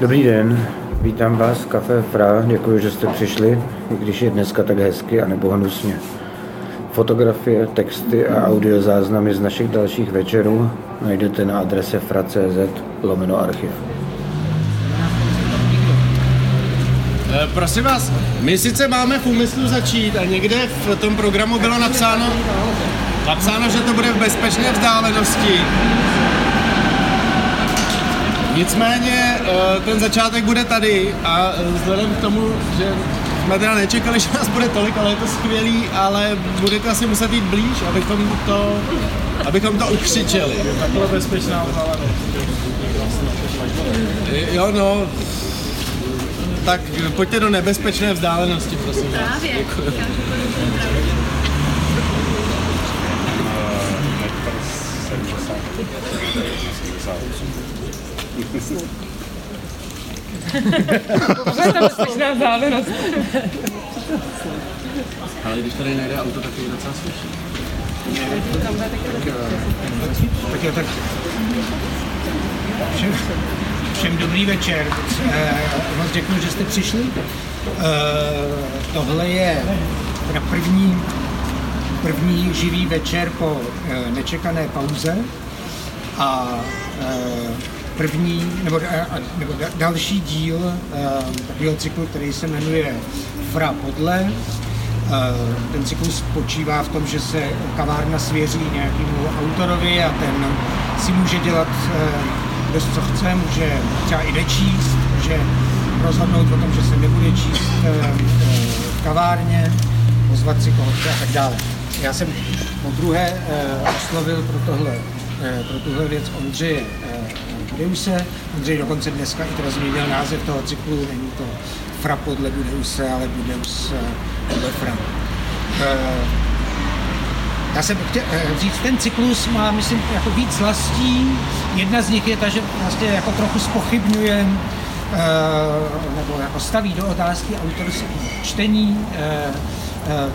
Dobrý den, vítám vás v Café Fra, děkuji, že jste přišli, i když je dneska tak hezky a nebo hnusně. Fotografie, texty a audiozáznamy z našich dalších večerů najdete na adrese fra.cz lomeno archiv. Eh, Prosím vás, my sice máme v úmyslu začít a někde v tom programu bylo napsáno, napsáno, že to bude v bezpečné vzdálenosti. Nicméně eh, ten začátek bude tady a eh, vzhledem k tomu, že jsme teda nečekali, že nás bude tolik, ale je to skvělý, ale budete asi muset jít blíž, abychom to, abychom to ukřičeli. Takhle bezpečná vzdálenost. Jo, no, tak pojďte do nebezpečné vzdálenosti, prosím. vás. Právě. Bezpečná vzdálenost. Ale když tady nejde auto, tak je docela slyší. Tak jo, tak všem, všem dobrý večer. Eh, Moc děkuji, že jste přišli. Eh, Tohle je teda první, první živý večer po eh, nečekané pauze a eh, první, nebo, eh, nebo da- další díl eh, takového cyklu, který se jmenuje Fra podle. Eh, Ten cyklus spočívá v tom, že se kavárna svěří nějakému autorovi a ten si může dělat dost co chce, může třeba i nečíst, může rozhodnout o tom, že se nebude číst v kavárně, pozvat si koho a tak dále. Já jsem po druhé oslovil pro tohle, pro tuhle věc Ondřeje Budeuse. Ondřej dokonce dneska i teda změnil název toho cyklu, není to Fra podle Budeuse, ale Budeus eh, podle Fra. Eh, já jsem chtěl eh, říct, ten cyklus má, myslím, jako víc slastí. Jedna z nich je ta, že vlastně jako trochu spochybňuje nebo jako staví do otázky autorské čtení,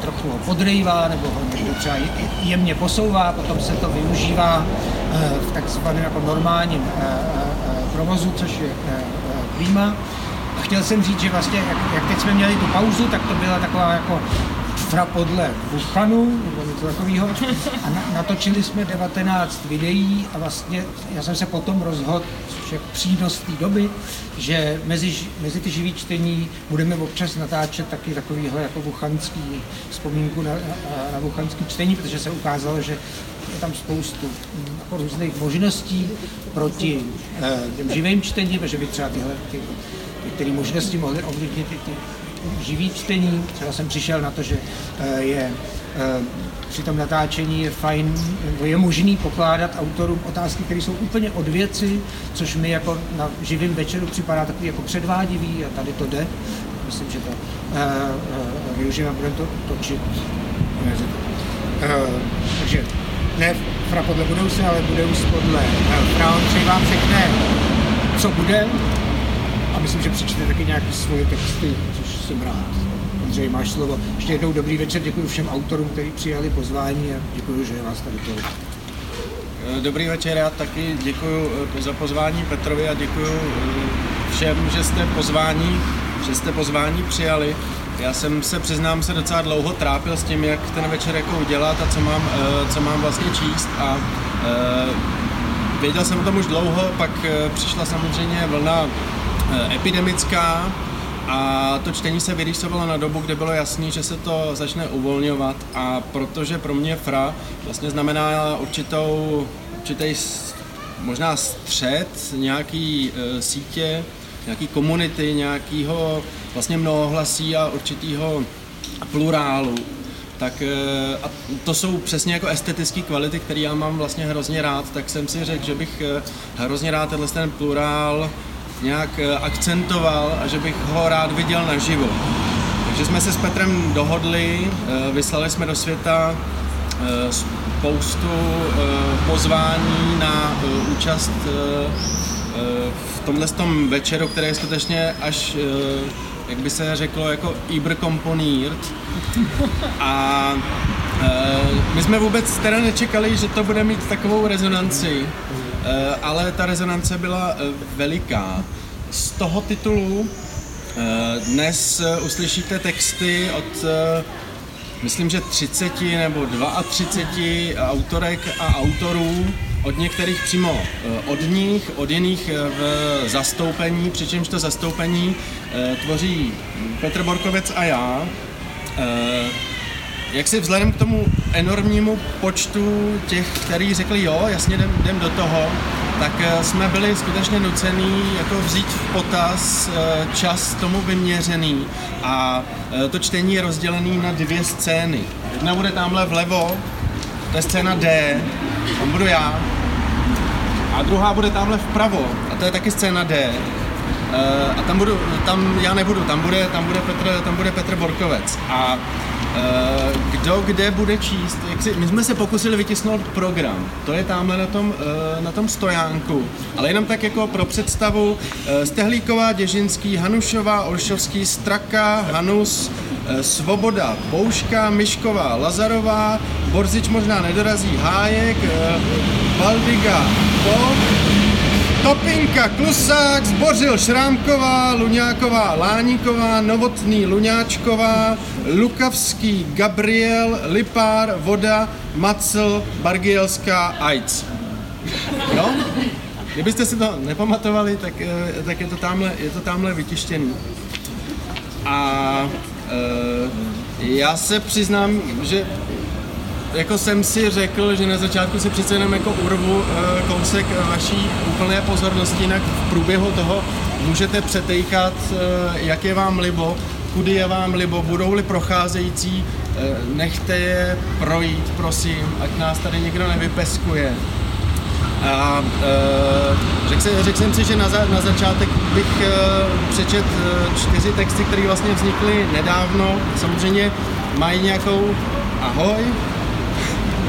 trochu ho podrývá nebo ho někdo třeba je- jemně posouvá, potom se to využívá eh, v takzvaném jako normálním eh, eh, provozu, což je eh, eh, prima. A chtěl jsem říct, že vlastně, jak, jak teď jsme měli tu pauzu, tak to byla taková jako fra podle Wuhanu, nebo něco takového. A na, natočili jsme 19 videí a vlastně já jsem se potom rozhodl, je přínos té doby, že mezi, mezi ty živý čtení budeme občas natáčet taky takovýhle jako wuchanský vzpomínku na, na, na wuchanský čtení, protože se ukázalo, že je tam spoustu jako různých možností proti eh, těm živým čtením, že by třeba tyhle ty, některé možnosti mohly ovlivnit i ty živý čtení. Třeba jsem přišel na to, že eh, je eh, při tom natáčení je fajn, je možný pokládat autorům otázky, které jsou úplně od věci, což mi jako na živém večeru připadá takový jako předvádivý a tady to jde. Myslím, že to eh, využijeme budeme to točit. Takže ne Fra podle Budeuse, ale Budeus podle eh, Fra. Ondřej vám řekne, co bude, a myslím, že přečte taky nějaké svoje texty, což jsem rád. Ondřej, máš slovo. Ještě jednou dobrý večer, děkuji všem autorům, kteří přijali pozvání a děkuji, že je vás tady tolik. Eh, Dobrý večer, já taky děkuji za pozvání Petrovi a děkuji všem, že jste pozvání, že jste pozvání přijali. Já jsem se, přiznám se, docela dlouho trápil s tím, jak ten večer jako udělat a co mám, eh, co mám vlastně číst a eh, věděl jsem o tom už dlouho, pak eh, přišla samozřejmě vlna eh, epidemická a to čtení se vyrýsovalo na dobu, kde bylo jasný, že se to začne uvolňovat. A protože pro mě FRA vlastně znamená určitou, určitý možná střed nějaký e, sítě, nějaký komunity, nějakýho vlastně mnohohlasí a určitýho plurálu, tak eh, a to jsou přesně jako estetické kvality, které já mám vlastně hrozně rád, tak jsem si řekl, že bych eh, hrozně rád tenhle ten plurál nějak eh, akcentoval a že bych ho rád viděl naživo. Takže jsme se s Petrem dohodli, eh, vyslali jsme do světa eh, spoustu pozvání na účast v tomhle tom večeru, který je skutečně až, jak by se řeklo, jako überkomponiert. A my jsme vůbec teda nečekali, že to bude mít takovou rezonanci, ale ta rezonance byla eh, veliká. z toho titulu dnes uslyšíte texty od myslím, že 30 nebo 32 autorek a autorů, od některých přímo od nich, od jiných v zastoupení, přičemž to zastoupení tvoří Petr Borkovec a já jak si vzhledem k tomu enormnímu počtu těch, kteří řekli jo, jasně jdem, jdem do toho, tak eh, jsme byli skutečně nucený jako vzít v potaz eh, čas tomu vyměřený a eh, to čtení je rozdělený na dvě scény. Jedna bude tamhle vlevo, to je scéna D, tam budu já, a druhá bude tamhle vpravo, a to je taky scéna D. A tam budu, tam já nebudu, tam bude, tam bude Petr, tam bude Petr Borkovec. A Eh, kdo kde bude číst. Jak si, my jsme se pokusili vytisnout program, to je tamhle na tom, eh, na tom stojánku, ale jenom tak jako pro představu, eh, Stehlíková, Děžinský, Hanušová, Olšovský, Straka, Hanus, Svoboda, Pouška, Myšková, Lazarová, Borzič možná nedorazí, Hájek, Baldiga, Pop, Topinka, Klusák, Zbořil, Šrámková, Luňáková, Láníková, Novotný, Luňáčková, Lukavský, Gabriel, Lipár, Voda, Macl, Bargielská, Ajc. No, kdybyste si to nepamatovali, tak, eh, tak je, to tamhle, je to tamhle vytištěný. A e, já se přiznám, že jako jsem si řekl, že na začátku si přece jenom jako urvu e, kousek vaší úplné pozornosti, jinak v průběhu toho můžete přetejkat, e, jak je vám libo, kudy je vám libo, budou-li procházející, nechte je projít, prosím, ať nás tady někdo nevypeskuje. A e, řekl, řek jsem si, že na, za, na začátek bych e, přečet čtyři texty, které vlastně vznikly nedávno. Samozřejmě mají nějakou... Ahoj,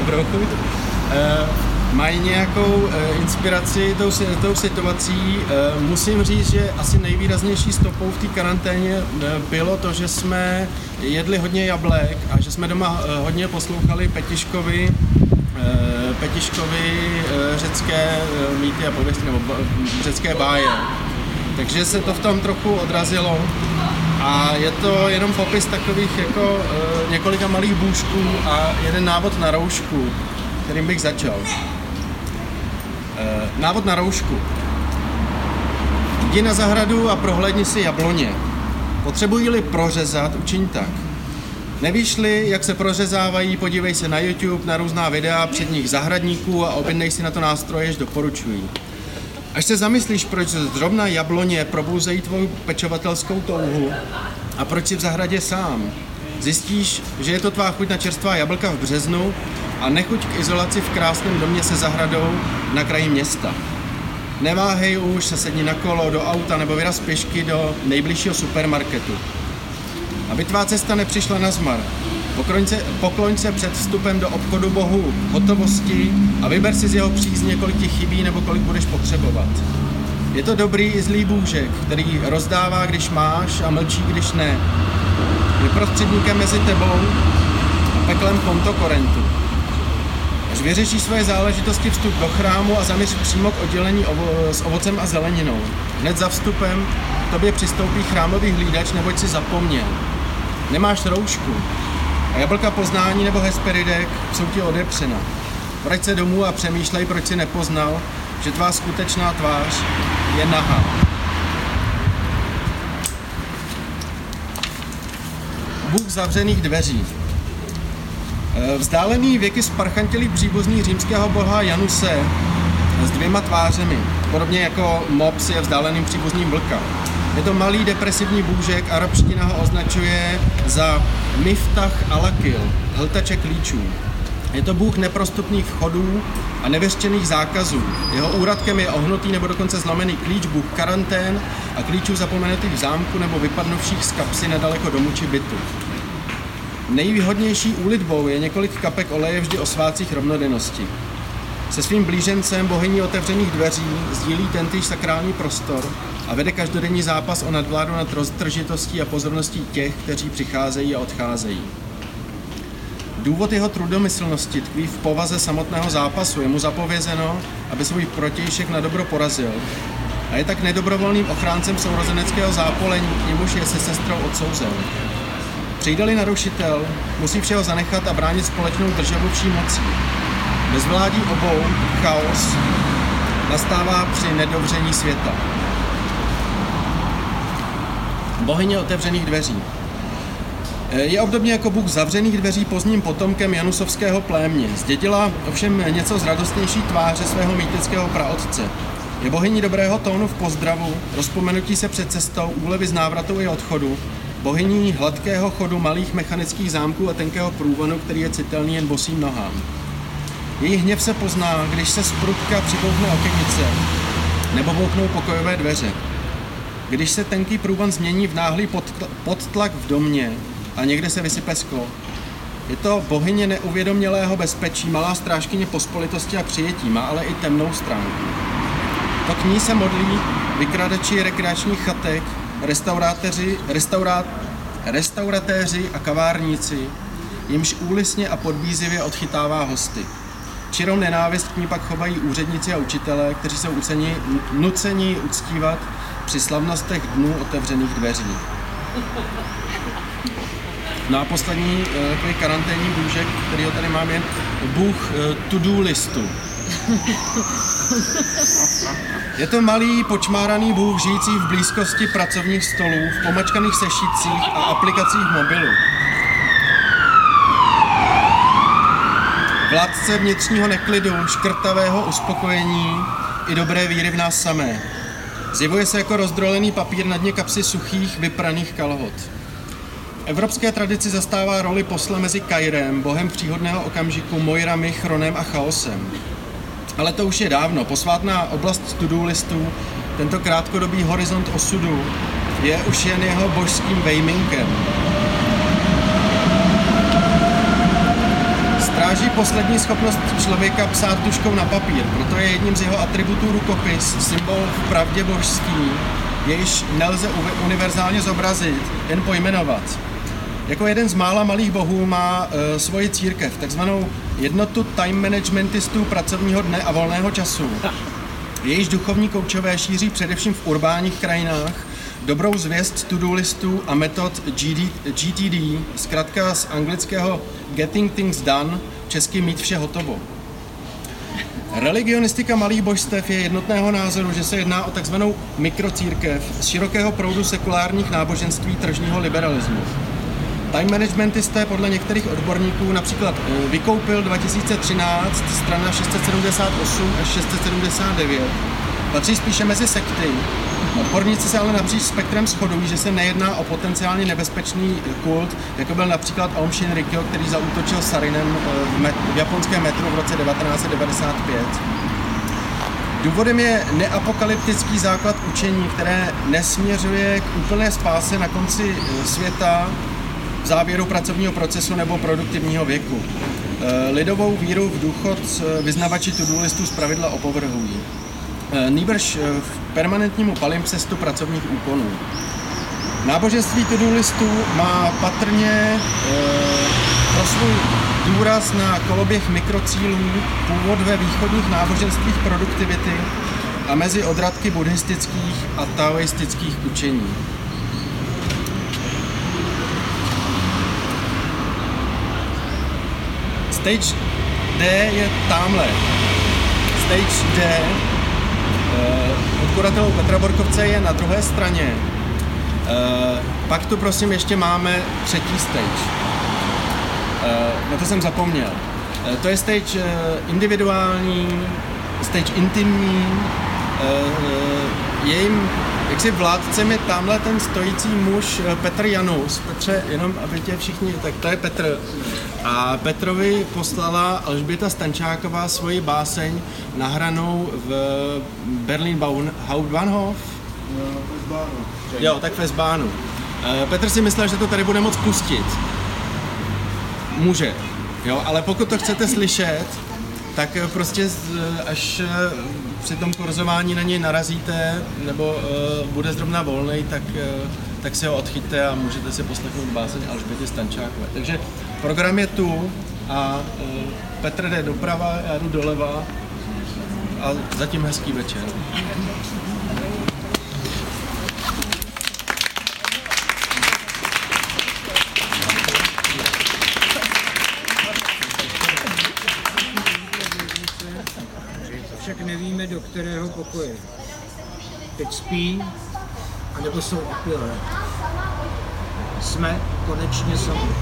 dobrou chuť. Uh, mají nějakou uh, inspiraci tou, tou situací. Uh, musím říct, že asi nejvýraznější stopou v té karanténě bylo to, že jsme jedli hodně jablek a že jsme doma hodně poslouchali Petiškovi, Petiškovi řecké mýty a pověsti, nebo řecké báje. Takže se to v tom trochu odrazilo a je to jenom popis takových jako uh, několika malých bůžků a jeden návod na roušku, kterým bych začal. Uh, návod na roušku. Jdi na zahradu a prohlédni si jabloně. Potřebují-li prořezat, učiň tak. Nevíš-li, jak se prořezávají, podívej se na YouTube, na různá videa předních zahradníků a objednej si na to nástroje, jež doporučují. Až se zamyslíš, proč zrovna jabloně probouzejí tvou pečovatelskou touhu a proč jsi v zahradě sám, zjistíš, že je to tvá chuť na čerstvá jablka v březnu a nechuť k izolaci v krásném domě se zahradou na kraji města. Neváhej už, se sedni na kolo, do auta nebo vyraz pěšky do nejbližšího supermarketu. Aby tvá cesta nepřišla na zmar, Pokloň se, pokloň se před vstupem do obchodu Bohu hotovosti a vyber si z jeho přízně, kolik ti chybí nebo kolik budeš potřebovat. Je to dobrý i zlý bůžek, který rozdává, když máš a mlčí, když ne. Je prostředníkem mezi tebou a peklem konto korentu. Až vyřeší svoje záležitosti vstup do chrámu a zaměř přímo k oddělení ovo- s ovocem a zeleninou. Hned za vstupem tobě přistoupí chrámový hlídač, neboť si zapomněl. Nemáš roušku, a jablka poznání nebo hesperidek jsou ti odepřena. Vrať se domů a přemýšlej, proč si nepoznal, že tvá skutečná tvář je nahá. Bůh zavřených dveří. E, vzdálený věky sparchantělý příbuzný římského boha Januse s dvěma tvářemi, podobně jako mops je vzdáleným příbuzným vlka. Je to malý depresivní bůžek, arabština ho označuje za Miftach Alakil, hltače klíčů. Je to bůh neprostupných vchodů a nevěřčených zákazů. Jeho úradkem je ohnutý nebo dokonce zlomený klíč, bůh karantén a klíčů zapomenutých v zámku nebo vypadnuvších z kapsy nedaleko domu či bytu. Nejvýhodnější úlitbou je několik kapek oleje vždy o svácích rovnodennosti. Se svým blížencem bohyní otevřených dveří sdílí tentýž sakrální prostor a vede každodenní zápas o nadvládu nad roztržitostí a pozorností těch, kteří přicházejí a odcházejí. Důvod jeho trudomyslnosti tkví v povaze samotného zápasu. Je mu zapovězeno, aby svůj protějšek na dobro porazil. a je tak nedobrovolným ochráncem sourozeneckého zápolení, k němuž je se sestrou odsouzen. Přijde-li narušitel, musí všeho zanechat a bránit společnou državu vší mocí. Bezvládí obou, chaos, nastává při nedovření světa. Bohyně otevřených dveří. Je obdobně jako Bůh zavřených dveří pozdním potomkem Janusovského plémě. Zdědila ovšem něco z radostnější tváře svého mýtického praotce. Je bohyní dobrého tónu v pozdravu, rozpomenutí se před cestou, úlevy z návratu i odchodu, bohyní hladkého chodu malých mechanických zámků a tenkého průvonu, který je citelný jen bosým nohám. Její hněv se pozná, když se z prudka přibouchne okenice nebo bouknou pokojové dveře. Když se tenký průvan změní v náhlý podtlak v domě a někde se vysype sklo. Je to bohyně neuvědomělého bezpečí, malá strážkyně pospolitosti a přijetí, má ale i temnou stránku. To k ní se modlí vykradači rekreačních chatek, restaurátoři, restaurát, restauratéři a kavárníci, jimž úlisně a podbízivě odchytává hosty. Čirou nenávist k ní pak chovají úředníci a učitelé, kteří jsou uceni, nuceni uctívat při slavnostech dnů otevřených dveří. No a poslední eh, takový karanténní bůžek, který ho tady mám, je bůh eh, to-do listu. Je to malý, počmáraný bůh žijící v blízkosti pracovních stolů, v pomačkaných sešicích a aplikacích mobilu. Vládce vnitřního neklidu, škrtavého uspokojení i dobré víry v nás samé. Zjevuje se jako rozdrolený papír na dně kapsy suchých, vypraných kalhot. Evropské tradici zastává roli posla mezi Kairem, bohem příhodného okamžiku, Mojrami, Chronem a chaosem. Ale to už je dávno. Posvátná oblast to-do listů, tento krátkodobý horizont osudu, je už jen jeho božským vejminkem. Stráží poslední schopnost člověka psát tuškou na papír, proto je jedním z jeho atributů rukopis, symbol v pravdě božský, jejíž nelze univerzálně zobrazit, jen pojmenovat. Jako jeden z mála malých bohů má e, svoji církev, takzvanou jednotu time managementistů pracovního dne a volného času. Jejíž duchovní koučové šíří především v urbánních krajinách dobrou zvěst to-do listů a metod GD, GTD, zkrátka z anglického Getting Things Done, česky mít vše hotovo. Religionistika malých božstev je jednotného názoru, že se jedná o takzvanou mikrocírkev z širokého proudu sekulárních náboženství tržního liberalismu. Time managementisté podle některých odborníků například eh, vykoupil 2013 strana 678 až 679. Patří spíše mezi sekty. Odborníci se ale napříč spektrem shodují, že se nejedná o potenciálně nebezpečný kult, jako byl například Aum Shinrikyo, který zautočil Sarinem eh, v, met- v japonském metru v roce 1995. Důvodem je neapokalyptický základ učení, které nesměřuje k úplné spáse na konci eh, světa, v závěru pracovního procesu nebo produktivního věku. Eh, lidovou víru v důchod vyznavači to-do listu zpravidla opovrhují. Eh, nýbrž v permanentnímu palimpsestu pracovních úkonů. Náboženství to-do listu má patrně pro svůj důraz na koloběh mikrocílů původ ve východních náboženstvích produktivity a mezi odradky buddhistických a taoistických učení. Stage D je tamhle. Stage D uh, odkuratelů Petra Borkovce je na druhé straně. Uh, pak tu prosím ještě máme třetí stage. Uh, na to jsem zapomněl. To je stage individuální, stage intimní. Uh, jejím jaksi vládcem je tamhle ten stojící muž Petr Janus. Petře, jenom aby tě všichni, tak to je Petr. A Petrovi poslala Alžběta Stančáková svoji báseň nahranou v Berlin Hauptbahnhof. Jo, tak v Esbánu. Eh, Petr si myslel, že to tady bude moc pustit. Může, jo, ale pokud to chcete slyšet, tak prostě až eh, při tom kurzování na něj narazíte, nebo uh, bude zrovna volný, tak, uh, tak si ho odchyťte a můžete si poslechnout báseň Alžběty Stančákové. Takže program je tu a uh, Petr jde doprava, já jdu doleva a zatím hezký večer. Kterého pokoje. Teď spí, anebo jsou opilé. Jsme konečně sami.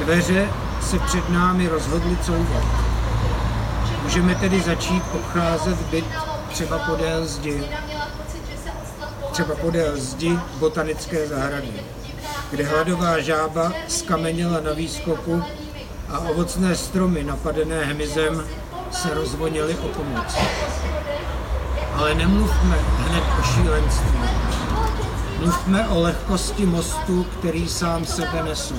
Dveře se před námi rozhodly couvat. Můžeme tedy začít obcházet byt třeba podél zdi, třeba podél zdi botanické zahrady, kde hladová žába skamenila na výskoku a ovocné stromy napadené hmyzem se rozvonily o pomoc. Ale nemluvme hned o šílenství. Mluvme o lehkosti mostu, který sám sebe nesu.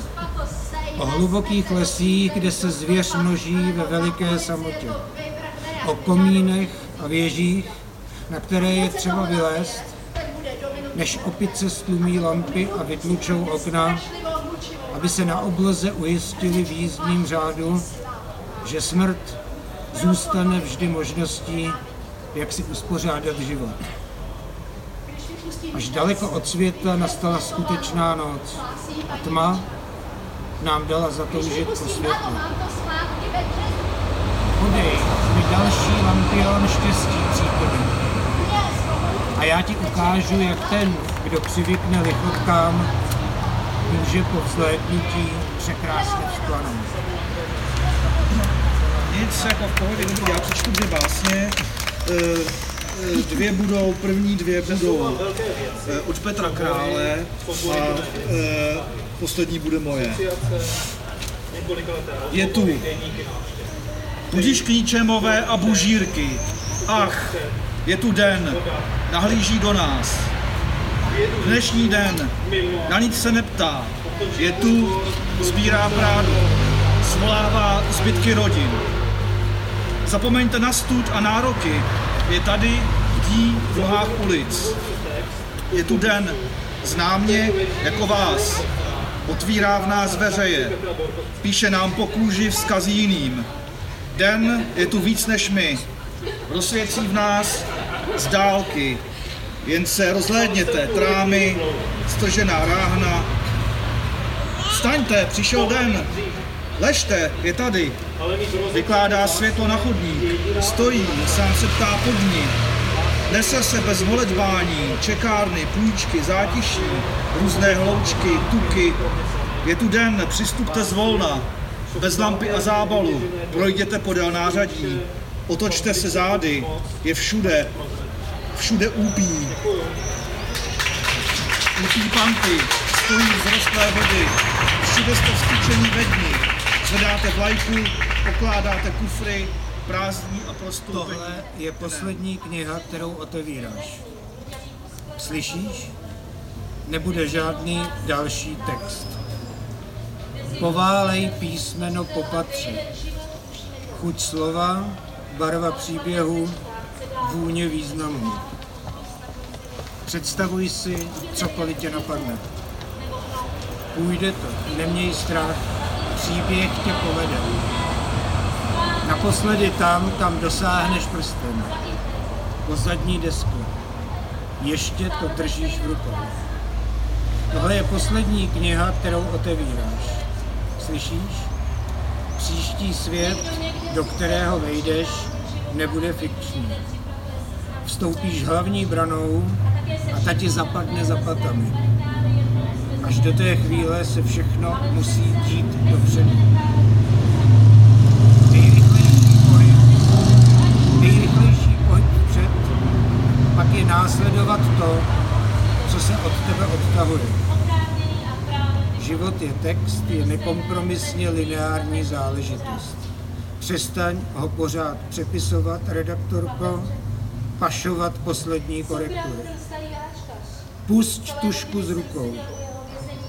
O hlubokých lesích, kde se zvěř množí ve veliké samotě. O komínech a věžích, na které je třeba vylézt, než opice stlumí lampy a vytlučou okna, aby se na obloze ujistili v jízdním řádu, že smrt zůstane vždy možností, jak si uspořádat život. Až daleko od světa nastala skutečná noc a tma nám dala zatoužit po světlu. Podej mi další lampion štěstí, příteli. A já ti ukážu, jak ten, kdo přivykne lichotkám, může po vzlétnutí překrásně vzplanout. Nic, jako v pohodě, dobrý, já přečtu dvě básně. Eh, eh, Dvě budou, první dvě budou eh, od Petra Krále a poslední bude moje. Je tu. Budíš klíčemové a bužírky. Ach, je tu den, nahlíží do nás. Dnešní den, na nic se neptá. Je tu, sbírá prádu, svolává zbytky rodin. Zapomeňte na stud a nároky. Je tady dí v nohách ulic. Je tu den, zná mě jako vás. Otvírá v nás veřeje. Píše nám po kůži vzkazy jiným. Den je tu víc než my. Rozsvěcí v nás z dálky. Jen se rozhlédněte, trámy, stržená ráhna. Vstaňte, přišel den. Ležte, je tady. Vykládá světlo na chodník. Stojí, sám se ptá pod ní. Nese se bez holedbání, čekárny, půjčky, zátiší, různé hloučky, tuky. Je tu den, přistupte zvolna, bez lampy a zábalu, projděte podél nářadí, otočte se zády, je všude, všude úpí. Úpí panty, stojí zrostlé vody, všude jste vstyčení ve dní, zvedáte vlajku, pokládáte kufry, prázdní a prostoupení. Tohle je poslední kniha, kterou otevíráš. Slyšíš? Nebude žádný další text. Poválej písmeno po patře. Chuť slova, barva příběhu, vůně významu. Představuj si, cokoliv tě napadne. Půjde to, neměj strach, příběh tě povede. Naposledy tam, kam dosáhneš prstem. Po zadní desku. Ještě to držíš v rukou. Tohle je poslední kniha, kterou otevíráš. Slyšíš? Příští svět, do kterého vejdeš, nebude fikční. Vstoupíš hlavní branou a ta ti zapadne za patami. Až do té chvíle se všechno musí dít dopředu. Nejrychlejší pohyb, nejrychlejší pohyb vpřed, pak je následovat to, co se od tebe odtahuje. Život je text, je nekompromisně lineární záležitost. Přestaň ho pořád přepisovat, redaktorko, pašovat poslední korektury. Pusť tušku z rukou.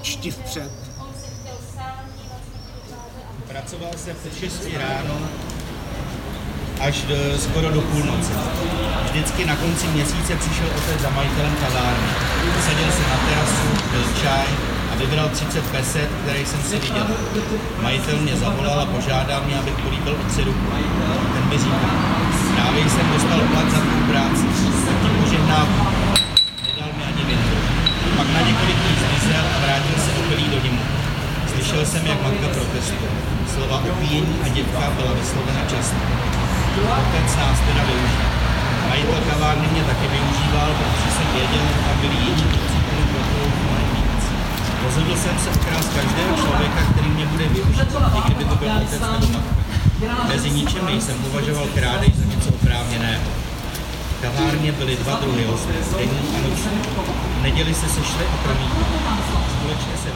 Čti vpřed. Pracoval jsem od 6 ráno až do, skoro do půlnoci. Vždycky na konci měsíce přišel otec za majitelem kavárny. Seděl se na terasu, pil čaj a vybral 30 peset, které jsem si viděl. Majitel mě zavolal a požádal mě, abych políbil otci ruku. Ten mi říkal, právě jsem dostal plat za tvou práci, tak ti požehnám. Nedal mi ani větu. Pak na několik dní zmizel a vrátil se opilý do domu. Opíjení a děvka byla vyslovena často. Otec nás teda využil. Majitel kavárny mě taky využíval, protože jsem věděl, tam byli jiní, kteří pro to víc. Rozhodl jsem se okrást každého člověka, který mě bude využít, i kdyby to byl otec nebo matka. Mezi ničem nejsem považoval krádež za něco oprávněného. V kavárně byly dva druhy hostů, denní a noční. V neděli se sešli a promítali. Společně se